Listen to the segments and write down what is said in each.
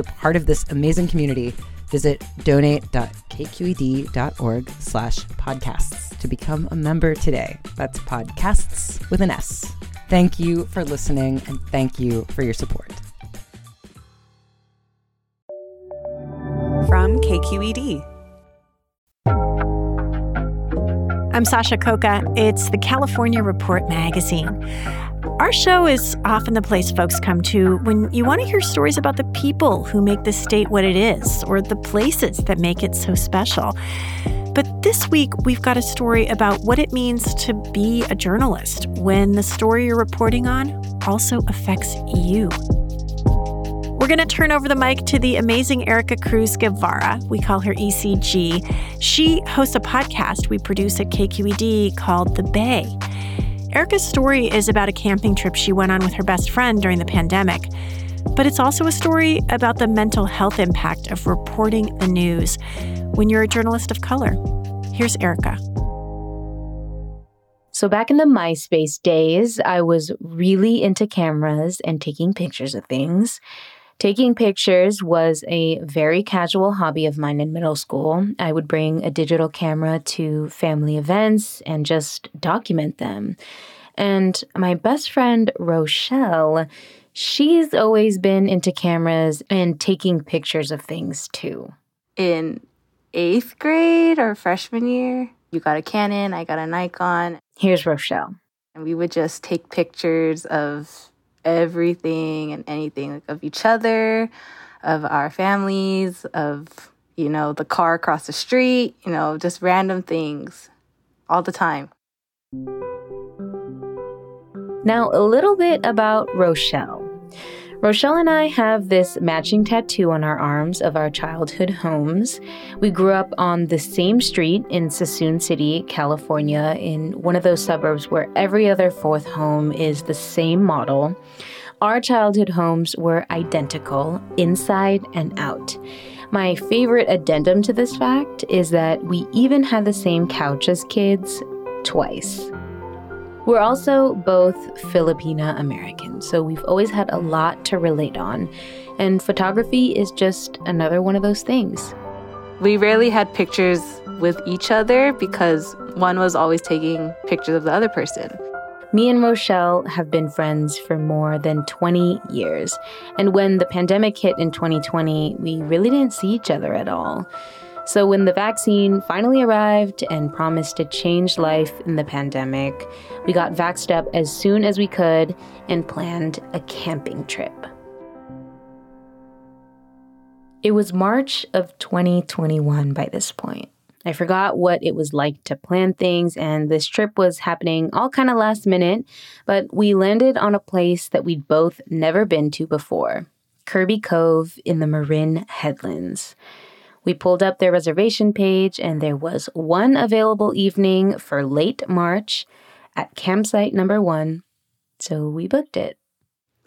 a part of this amazing community, visit donate.kqed.org slash podcasts to become a member today. That's podcasts with an S. Thank you for listening and thank you for your support. From KQED. I'm Sasha Khokha. It's the California Report magazine. Our show is often the place folks come to when you want to hear stories about the people who make the state what it is or the places that make it so special. But this week, we've got a story about what it means to be a journalist when the story you're reporting on also affects you. We're going to turn over the mic to the amazing Ericka Cruz Guevarra. We call her ECG. She hosts a podcast we produce at KQED called The Bay. Ericka's story is about a camping trip she went on with her best friend during the pandemic. But it's also a story about the mental health impact of reporting the news when you're a journalist of color. Here's Ericka. So, back in the MySpace days, I was really into cameras and taking pictures of things. Taking pictures was a very casual hobby of mine in middle school. I would bring a digital camera to family events and just document them. And my best friend, Rochelle, she's always been into cameras and taking pictures of things too. In eighth grade or freshman year, you got a Canon, I got a Nikon. Here's Rochelle. And we would just take pictures of everything and anything of each other, of our families, of, you know, the car across the street, you know, just random things all the time. Now, a little bit about Rochelle. Rochelle and I have this matching tattoo on our arms of our childhood homes. We grew up on the same street in Suisun City, California, in one of those suburbs where every other fourth home is the same model. Our childhood homes were identical, inside and out. My favorite addendum to this fact is that we even had the same couch as kids twice. We're also both Filipina American, so we've always had a lot to relate on. And photography is just another one of those things. We rarely had pictures with each other because one was always taking pictures of the other person. Me and Rochelle have been friends for more than 20 years. And when the pandemic hit in 2020, we really didn't see each other at all. So, when the vaccine finally arrived and promised to change life in the pandemic, we got vaxxed up as soon as we could and planned a camping trip. It was March of 2021 by this point. I forgot what it was like to plan things, and this trip was happening all kind of last minute, but we landed on a place that we'd both never been to before Kirby Cove in the Marin Headlands. We pulled up their reservation page, and there was one available evening for late March at campsite number one. So we booked it.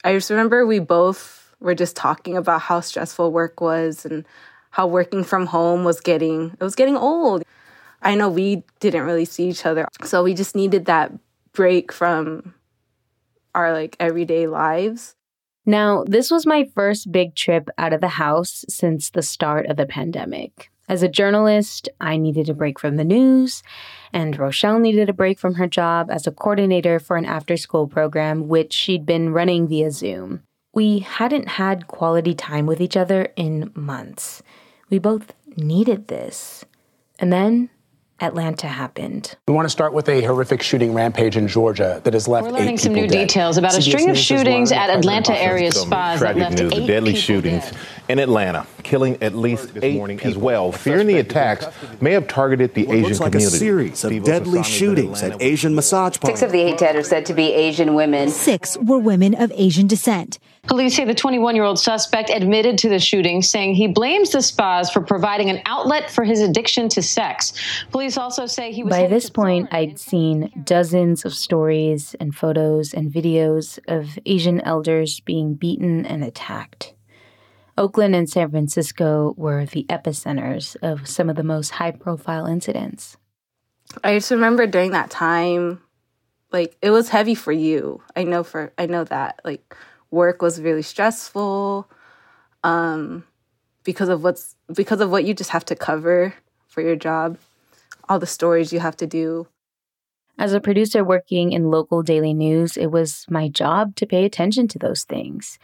I just remember we both were just talking about how stressful work was and how working from home was getting it was getting old. I know we didn't really see each other. So we just needed that break from our like everyday lives. Now, this was my first big trip out of the house since the start of the pandemic. As a journalist, I needed a break from the news, and Rochelle needed a break from her job as a coordinator for an after school program, which she'd been running via Zoom. We hadn't had quality time with each other in months. We both needed this. And then Atlanta happened. We want to start with a horrific shooting rampage in Georgia that has left. We're learning some new dead. details about CBS a string of shootings at Atlanta area spas that left news, eight deadly shootings dead. In Atlanta, killing at least eight people. as well. Fearing the attacks may have targeted the what Asian looks like community. a series of Steve deadly Osasani, shootings at Asian massage parlors. Six of the eight dead are said to be Asian women. Six were women of Asian descent. Police say the 21 year old suspect admitted to the shooting, saying he blames the spas for providing an outlet for his addiction to sex. Police also say he was. By this point, I'd seen dozens of stories and photos and videos of Asian elders being beaten and attacked. Oakland and San Francisco were the epicenters of some of the most high profile incidents. I just remember during that time, like it was heavy for you. I know for I know that like work was really stressful, um, because of what's because of what you just have to cover for your job, all the stories you have to do. As a producer working in local daily news, it was my job to pay attention to those things,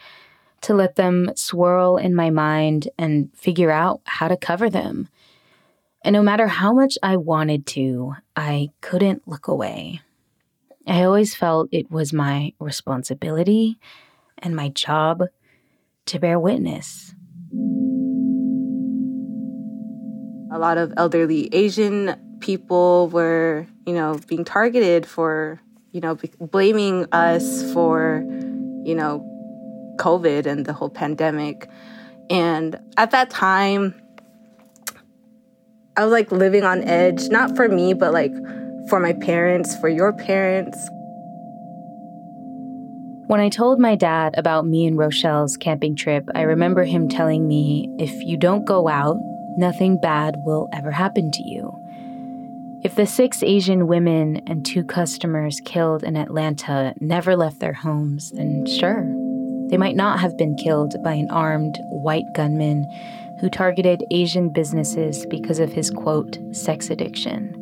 to let them swirl in my mind and figure out how to cover them. And no matter how much I wanted to, I couldn't look away. I always felt it was my responsibility and my job to bear witness. A lot of elderly Asian people were, you know, being targeted for, you know, blaming us for, you know, COVID and the whole pandemic. And at that time, I was like living on edge, not for me, but like for my parents, for your parents. When I told my dad about me and Rochelle's camping trip, I remember him telling me if you don't go out, nothing bad will ever happen to you. If the six Asian women and two customers killed in Atlanta never left their homes, then sure, they might not have been killed by an armed white gunman who targeted Asian businesses because of his quote, sex addiction.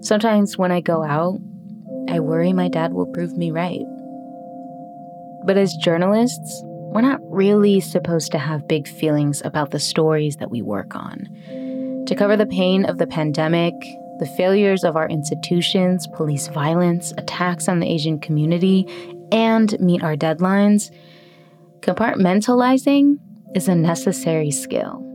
Sometimes when I go out, I worry my dad will prove me right. But as journalists, we're not really supposed to have big feelings about the stories that we work on. To cover the pain of the pandemic, the failures of our institutions, police violence, attacks on the Asian community, and meet our deadlines, compartmentalizing is a necessary skill.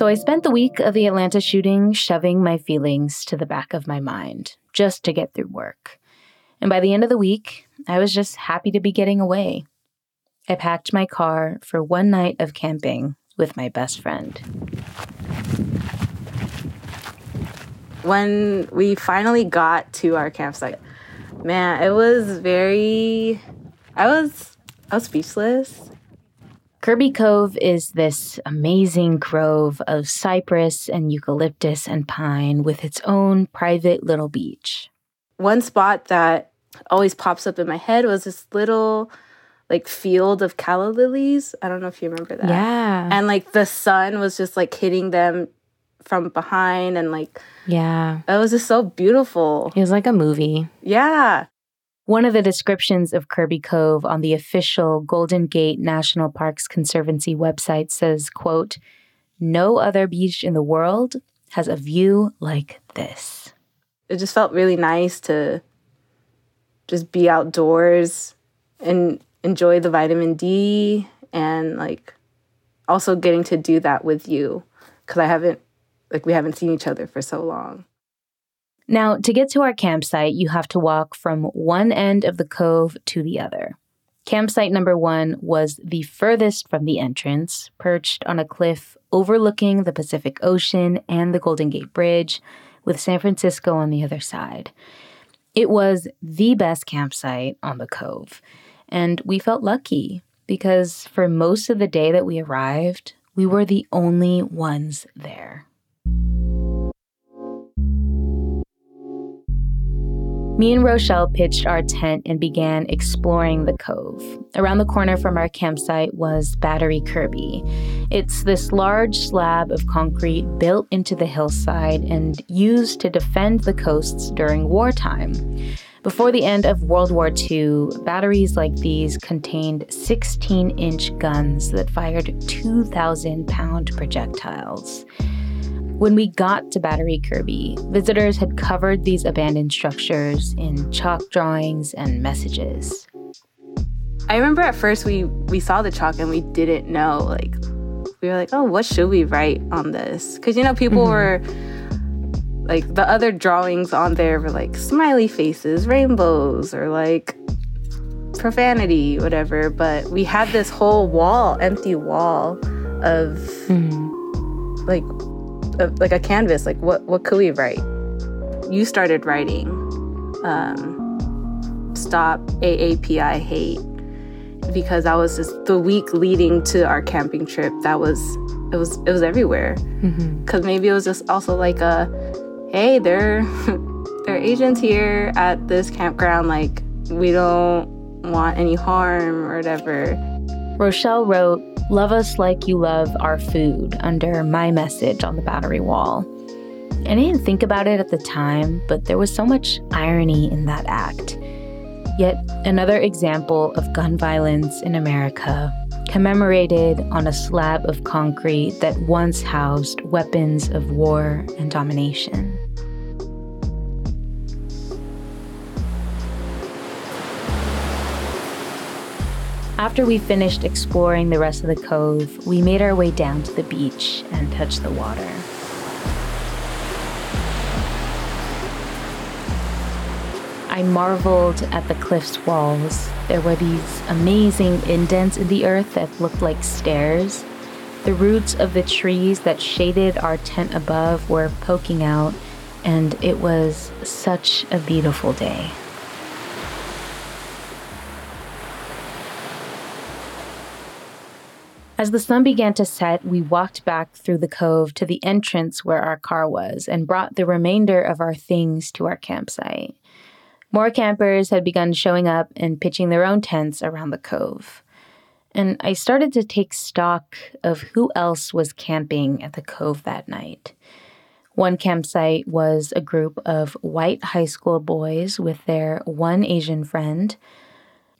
So I spent the week of the Atlanta shooting shoving my feelings to the back of my mind just to get through work. And by the end of the week, I was just happy to be getting away. I packed my car for one night of camping with my best friend. When we finally got to our campsite, man, it was very I was I was speechless. Kirby Cove is this amazing grove of cypress and eucalyptus and pine with its own private little beach. One spot that always pops up in my head was this little like field of calla lilies. I don't know if you remember that. Yeah. And like the sun was just like hitting them from behind and like Yeah. it was just so beautiful. It was like a movie. Yeah. One of the descriptions of Kirby Cove on the official Golden Gate National Parks Conservancy website says, quote, "No other beach in the world has a view like this." It just felt really nice to just be outdoors and enjoy the vitamin D and like also getting to do that with you cuz I haven't like we haven't seen each other for so long. Now, to get to our campsite, you have to walk from one end of the cove to the other. Campsite number one was the furthest from the entrance, perched on a cliff overlooking the Pacific Ocean and the Golden Gate Bridge, with San Francisco on the other side. It was the best campsite on the cove, and we felt lucky because for most of the day that we arrived, we were the only ones there. Me and Rochelle pitched our tent and began exploring the cove. Around the corner from our campsite was Battery Kirby. It's this large slab of concrete built into the hillside and used to defend the coasts during wartime. Before the end of World War II, batteries like these contained 16 inch guns that fired 2,000 pound projectiles. When we got to Battery Kirby, visitors had covered these abandoned structures in chalk drawings and messages. I remember at first we we saw the chalk and we didn't know like we were like, "Oh, what should we write on this?" Cuz you know people mm-hmm. were like the other drawings on there were like smiley faces, rainbows or like profanity, whatever, but we had this whole wall, empty wall of mm-hmm. like a, like a canvas. Like what what could we write? You started writing. Um, stop AAPI hate because that was just the week leading to our camping trip. That was it was it was everywhere. Because mm-hmm. maybe it was just also like a hey, there there are Asians here at this campground. Like we don't want any harm or whatever. Rochelle wrote, Love us like you love our food under my message on the battery wall. I didn't think about it at the time, but there was so much irony in that act. Yet another example of gun violence in America, commemorated on a slab of concrete that once housed weapons of war and domination. After we finished exploring the rest of the cove, we made our way down to the beach and touched the water. I marveled at the cliff's walls. There were these amazing indents in the earth that looked like stairs. The roots of the trees that shaded our tent above were poking out, and it was such a beautiful day. As the sun began to set, we walked back through the cove to the entrance where our car was and brought the remainder of our things to our campsite. More campers had begun showing up and pitching their own tents around the cove. And I started to take stock of who else was camping at the cove that night. One campsite was a group of white high school boys with their one Asian friend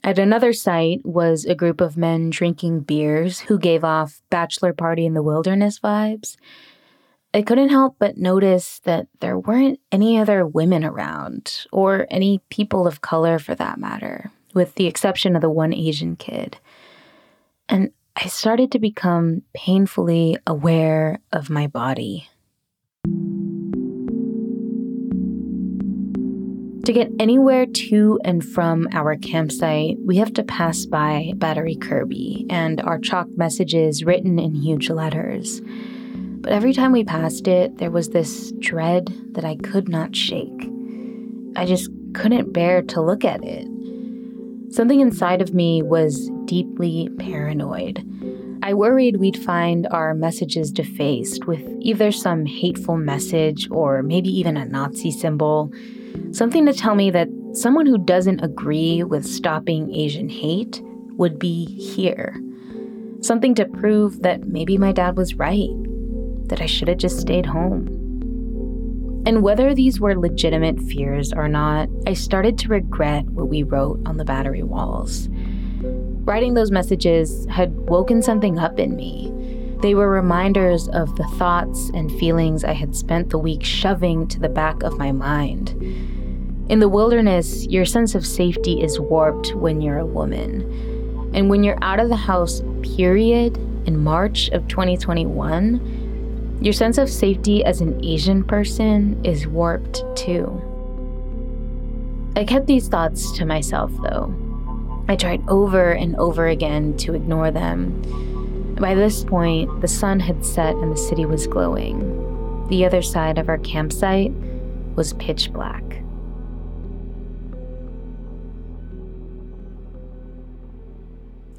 at another site was a group of men drinking beers who gave off bachelor party in the wilderness vibes. I couldn't help but notice that there weren't any other women around, or any people of color for that matter, with the exception of the one Asian kid. And I started to become painfully aware of my body. To get anywhere to and from our campsite, we have to pass by Battery Kirby and our chalk messages written in huge letters. But every time we passed it, there was this dread that I could not shake. I just couldn't bear to look at it. Something inside of me was deeply paranoid. I worried we'd find our messages defaced with either some hateful message or maybe even a Nazi symbol Something to tell me that someone who doesn't agree with stopping Asian hate would be here. Something to prove that maybe my dad was right, that I should have just stayed home. And whether these were legitimate fears or not, I started to regret what we wrote on the battery walls. Writing those messages had woken something up in me. They were reminders of the thoughts and feelings I had spent the week shoving to the back of my mind. In the wilderness, your sense of safety is warped when you're a woman. And when you're out of the house, period, in March of 2021, your sense of safety as an Asian person is warped too. I kept these thoughts to myself though. I tried over and over again to ignore them by this point, the sun had set and the city was glowing. The other side of our campsite was pitch black.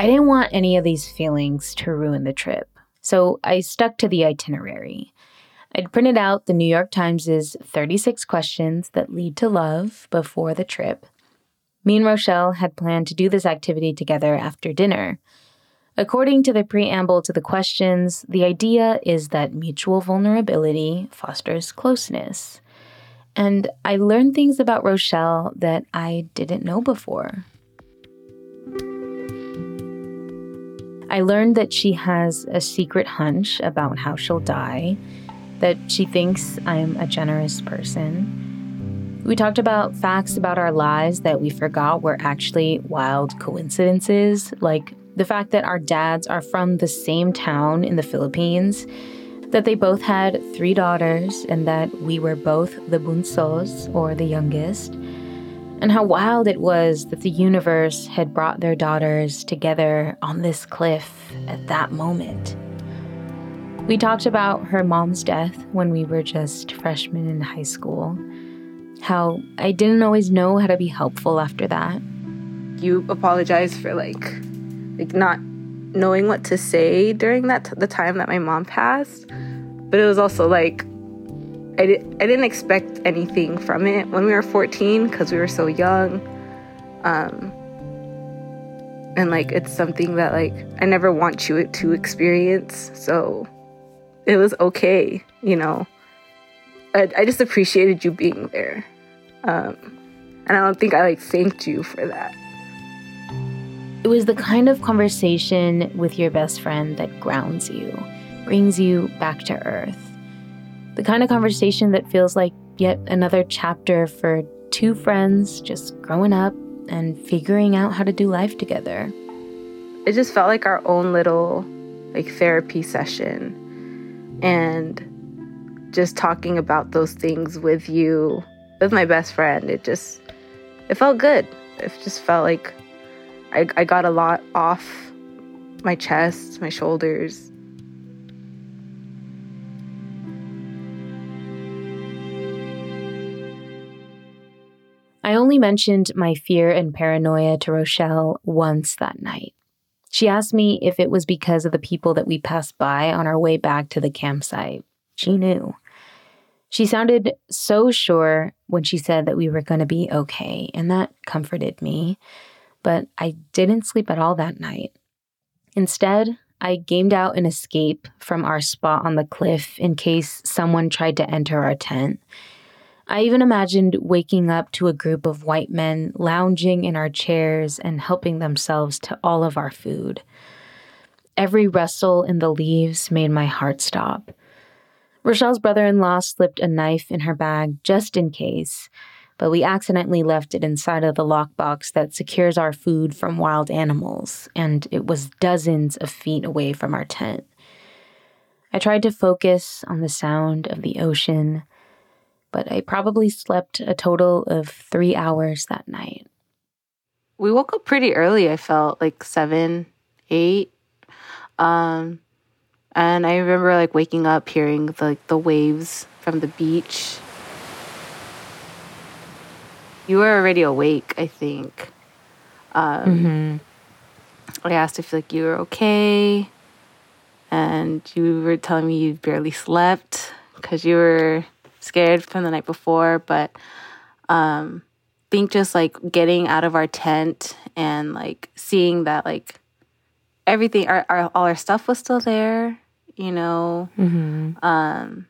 I didn't want any of these feelings to ruin the trip, so I stuck to the itinerary. I'd printed out the New York Times' 36 questions that lead to love before the trip. Me and Rochelle had planned to do this activity together after dinner. According to the preamble to the questions, the idea is that mutual vulnerability fosters closeness. And I learned things about Rochelle that I didn't know before. I learned that she has a secret hunch about how she'll die, that she thinks I'm a generous person. We talked about facts about our lives that we forgot were actually wild coincidences, like the fact that our dads are from the same town in the Philippines, that they both had three daughters, and that we were both the bunsos, or the youngest and how wild it was that the universe had brought their daughters together on this cliff at that moment. We talked about her mom's death when we were just freshmen in high school, how I didn't always know how to be helpful after that. You apologize for like like not knowing what to say during that t- the time that my mom passed, but it was also like I, di- I didn't expect anything from it when we were 14 because we were so young. Um, and like it's something that like I never want you to experience. So it was okay, you know. I, I just appreciated you being there. Um, and I don't think I like thanked you for that. It was the kind of conversation with your best friend that grounds you, brings you back to earth. The kind of conversation that feels like yet another chapter for two friends just growing up and figuring out how to do life together. It just felt like our own little like therapy session and just talking about those things with you with my best friend. It just it felt good. It just felt like I, I got a lot off my chest my shoulders I only mentioned my fear and paranoia to Rochelle once that night. She asked me if it was because of the people that we passed by on our way back to the campsite. She knew. She sounded so sure when she said that we were going to be okay, and that comforted me. But I didn't sleep at all that night. Instead, I gamed out an escape from our spot on the cliff in case someone tried to enter our tent. I even imagined waking up to a group of white men lounging in our chairs and helping themselves to all of our food. Every rustle in the leaves made my heart stop. Rochelle's brother in law slipped a knife in her bag just in case, but we accidentally left it inside of the lockbox that secures our food from wild animals, and it was dozens of feet away from our tent. I tried to focus on the sound of the ocean but I probably slept a total of three hours that night. We woke up pretty early, I felt like seven, eight. Um, and I remember like waking up hearing the, like the waves from the beach. You were already awake, I think. Um, mm-hmm. I asked if like you were okay, and you were telling me you barely slept because you were scared from the night before, but um think just like getting out of our tent and like seeing that like everything our, our all our stuff was still there, you know. Mm-hmm. Um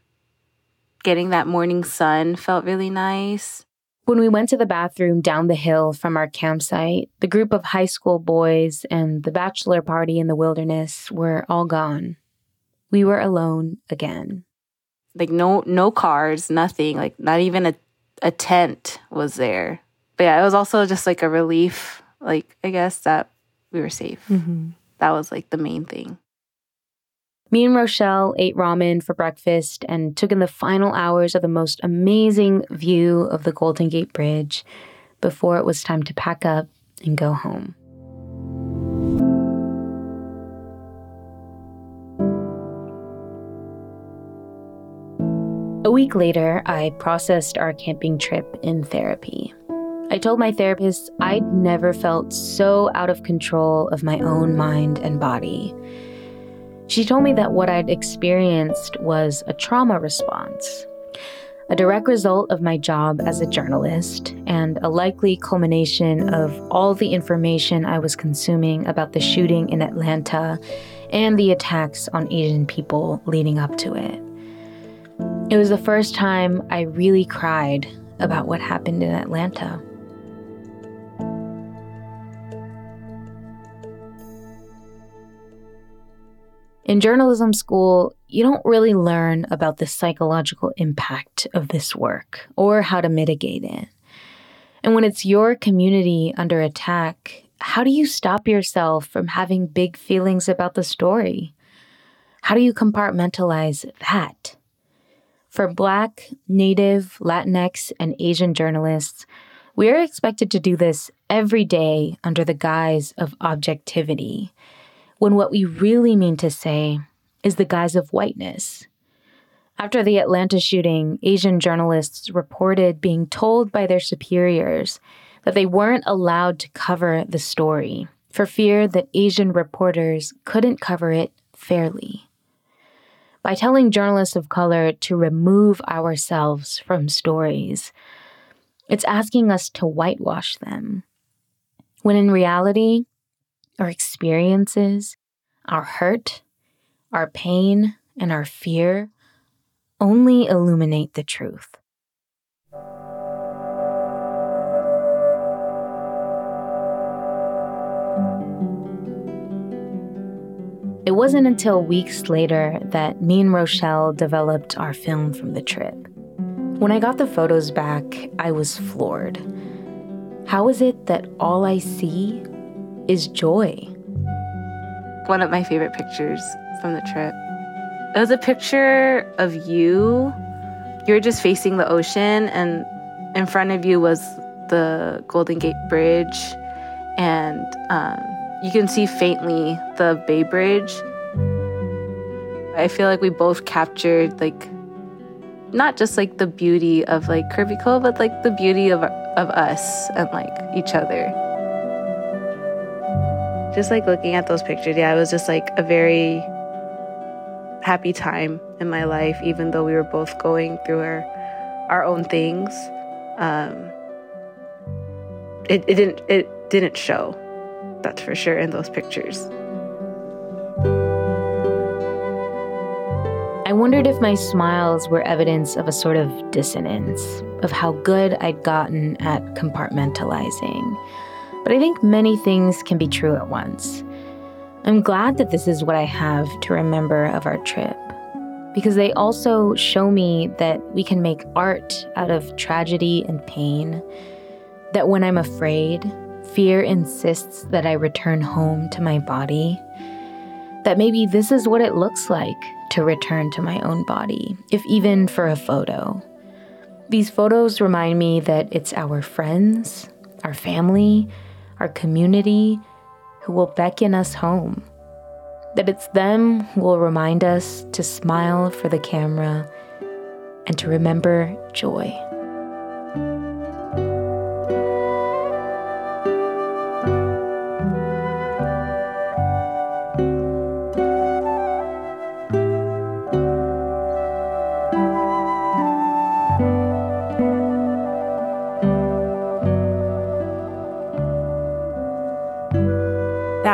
getting that morning sun felt really nice. When we went to the bathroom down the hill from our campsite, the group of high school boys and the bachelor party in the wilderness were all gone. We were alone again like no no cars, nothing, like not even a a tent was there. But yeah, it was also just like a relief, like I guess that we were safe. Mm-hmm. That was like the main thing. Me and Rochelle ate ramen for breakfast and took in the final hours of the most amazing view of the Golden Gate Bridge before it was time to pack up and go home. Week later, I processed our camping trip in therapy. I told my therapist I'd never felt so out of control of my own mind and body. She told me that what I'd experienced was a trauma response, a direct result of my job as a journalist, and a likely culmination of all the information I was consuming about the shooting in Atlanta and the attacks on Asian people leading up to it. It was the first time I really cried about what happened in Atlanta. In journalism school, you don't really learn about the psychological impact of this work or how to mitigate it. And when it's your community under attack, how do you stop yourself from having big feelings about the story? How do you compartmentalize that? For Black, Native, Latinx, and Asian journalists, we are expected to do this every day under the guise of objectivity when what we really mean to say is the guise of whiteness. After the Atlanta shooting, Asian journalists reported being told by their superiors that they weren't allowed to cover the story for fear that Asian reporters couldn't cover it fairly. By telling journalists of color to remove ourselves from stories, it's asking us to whitewash them. When in reality, our experiences, our hurt, our pain, and our fear only illuminate the truth. It wasn't until weeks later that me and Rochelle developed our film from the trip. When I got the photos back, I was floored. How is it that all I see is joy. One of my favorite pictures from the trip. It was a picture of you. You were just facing the ocean, and in front of you was the Golden Gate Bridge, and um, you can see faintly the Bay Bridge. I feel like we both captured like not just like the beauty of like Kirby Cove, but like the beauty of of us and like each other just like looking at those pictures, yeah, it was just like a very happy time in my life, even though we were both going through our our own things. Um, it, it didn't it didn't show, that's for sure, in those pictures. I wondered if my smiles were evidence of a sort of dissonance, of how good I'd gotten at compartmentalizing but I think many things can be true at once. I'm glad that this is what I have to remember of our trip, because they also show me that we can make art out of tragedy and pain, that when I'm afraid, fear insists that I return home to my body, that maybe this is what it looks like to return to my own body, if even for a photo. These photos remind me that it's our friends, our family, our community, who will beckon us home. That it's them who will remind us to smile for the camera and to remember joy.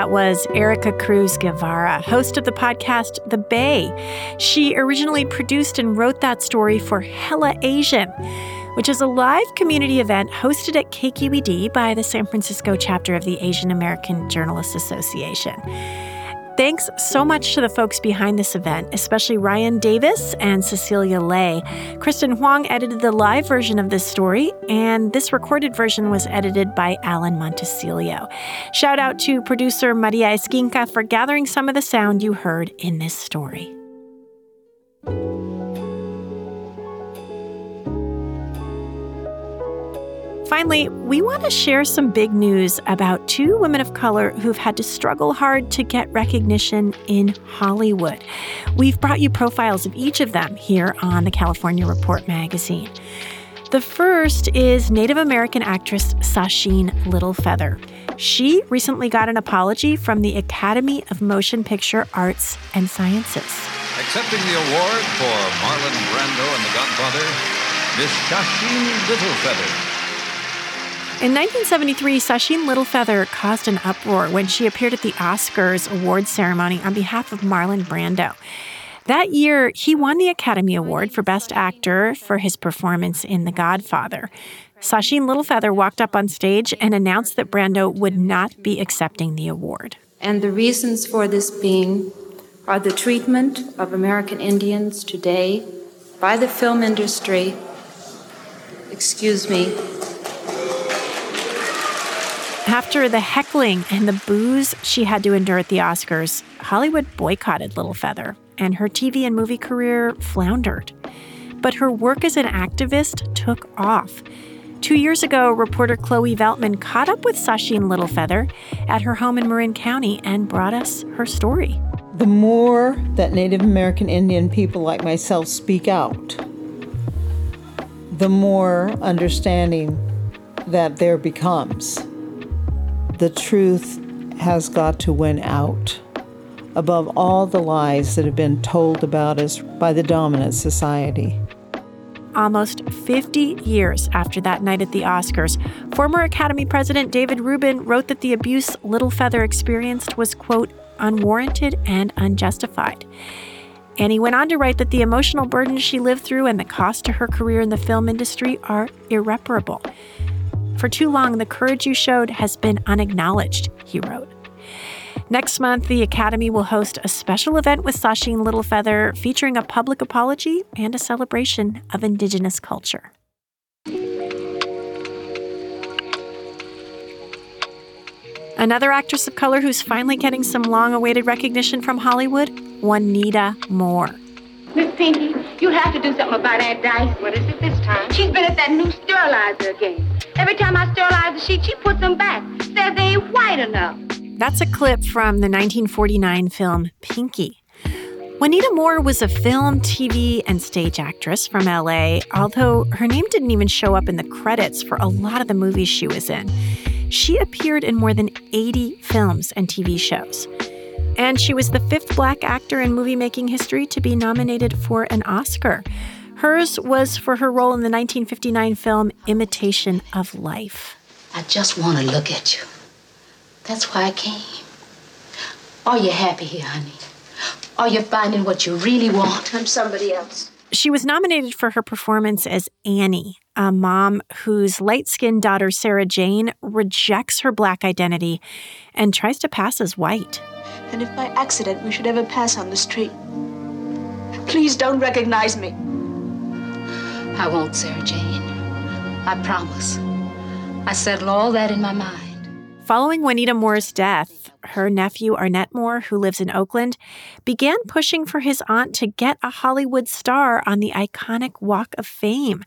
Was Ericka Cruz Guevarra, host of the podcast The Bay. She originally produced and wrote that story for Hella Asian, which is a live community event hosted at KQED by the San Francisco chapter of the Asian American Journalists Association. Thanks so much to the folks behind this event, especially Ryan Davis and Cecilia Lei. Kristen Huang edited the live version of this story, and this recorded version was edited by Alan Montecillo. Shout out to producer Maria Esquinca for gathering some of the sound you heard in this story. Finally, we want to share some big news about two women of color who've had to struggle hard to get recognition in Hollywood. We've brought you profiles of each of them here on the California Report magazine. The first is Native American actress Sacheen Littlefeather. She recently got an apology from the Academy of Motion Picture Arts and Sciences. Accepting the award for Marlon Brando and The Godfather, Miss Sacheen Littlefeather. In 1973, Sacheen Littlefeather caused an uproar when she appeared at the Oscars awards ceremony on behalf of Marlon Brando. That year, he won the Academy Award for Best Actor for his performance in The Godfather. Sacheen Littlefeather walked up on stage and announced that Brando would not be accepting the award. And the reasons for this being are the treatment of American Indians today by the film industry, excuse me, after the heckling and the boos she had to endure at the Oscars, Hollywood boycotted Littlefeather, and her TV and movie career floundered. But her work as an activist took off. Two years ago, reporter Chloe Veltman caught up with Sacheen Littlefeather at her home in Marin County and brought us her story. The more that Native American Indian people like myself speak out, the more understanding that there becomes the truth has got to win out above all the lies that have been told about us by the dominant society. Almost 50 years after that night at the Oscars, former Academy President David Rubin wrote that the abuse Littlefeather experienced was, quote, unwarranted and unjustified. And he went on to write that the emotional burden she lived through and the cost to her career in the film industry are irreparable. For too long, the courage you showed has been unacknowledged, he wrote. Next month, the Academy will host a special event with Sacheen Littlefeather featuring a public apology and a celebration of Indigenous culture. Another actress of color who's finally getting some long awaited recognition from Hollywood, Juanita Moore. Miss Pinky, you have to do something about Aunt dice. What is it this time? She's been at that new sterilizer again. Every time I sterilize the sheet, she puts them back. Says they ain't white enough. That's a clip from the 1949 film Pinky. Juanita Moore was a film, TV, and stage actress from LA, although her name didn't even show up in the credits for a lot of the movies she was in. She appeared in more than 80 films and TV shows. And she was the fifth black actor in movie making history to be nominated for an Oscar. Hers was for her role in the 1959 film Imitation of Life. I just want to look at you. That's why I came. Are you happy here, honey? Are you finding what you really want? I'm somebody else. She was nominated for her performance as Annie, a mom whose light skinned daughter, Sarah Jane, rejects her black identity and tries to pass as white. And if by accident we should ever pass on the street, please don't recognize me. I won't, Sarah Jane. I promise. I settle all that in my mind. Following Juanita Moore's death, her nephew Arnett Moore, who lives in Oakland, began pushing for his aunt to get a Hollywood star on the iconic Walk of Fame.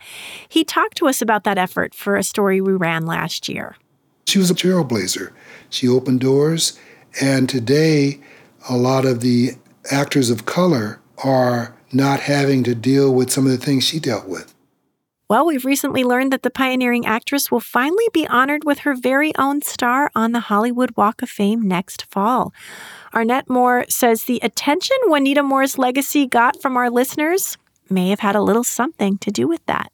He talked to us about that effort for a story we ran last year. She was a trailblazer. She opened doors, and today, a lot of the actors of color are not having to deal with some of the things she dealt with. Well, we've recently learned that the pioneering actress will finally be honored with her very own star on the Hollywood Walk of Fame next fall. Arnett Moore says the attention Juanita Moore's legacy got from our listeners may have had a little something to do with that.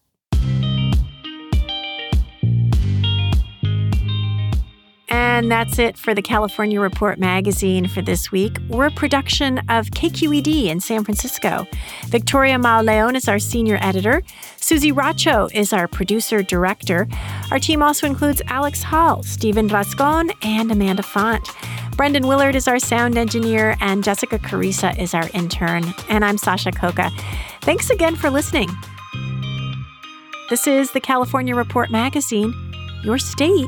And that's it for the California Report magazine for this week. We're a production of KQED in San Francisco. Victoria Mauleon is our senior editor. Susie Racho is our producer director. Our team also includes Alex Hall, Stephen Vascon, and Amanda Font. Brendan Willard is our sound engineer, and Jessica Carissa is our intern. And I'm Sasha Khokha. Thanks again for listening. This is the California Report magazine, your state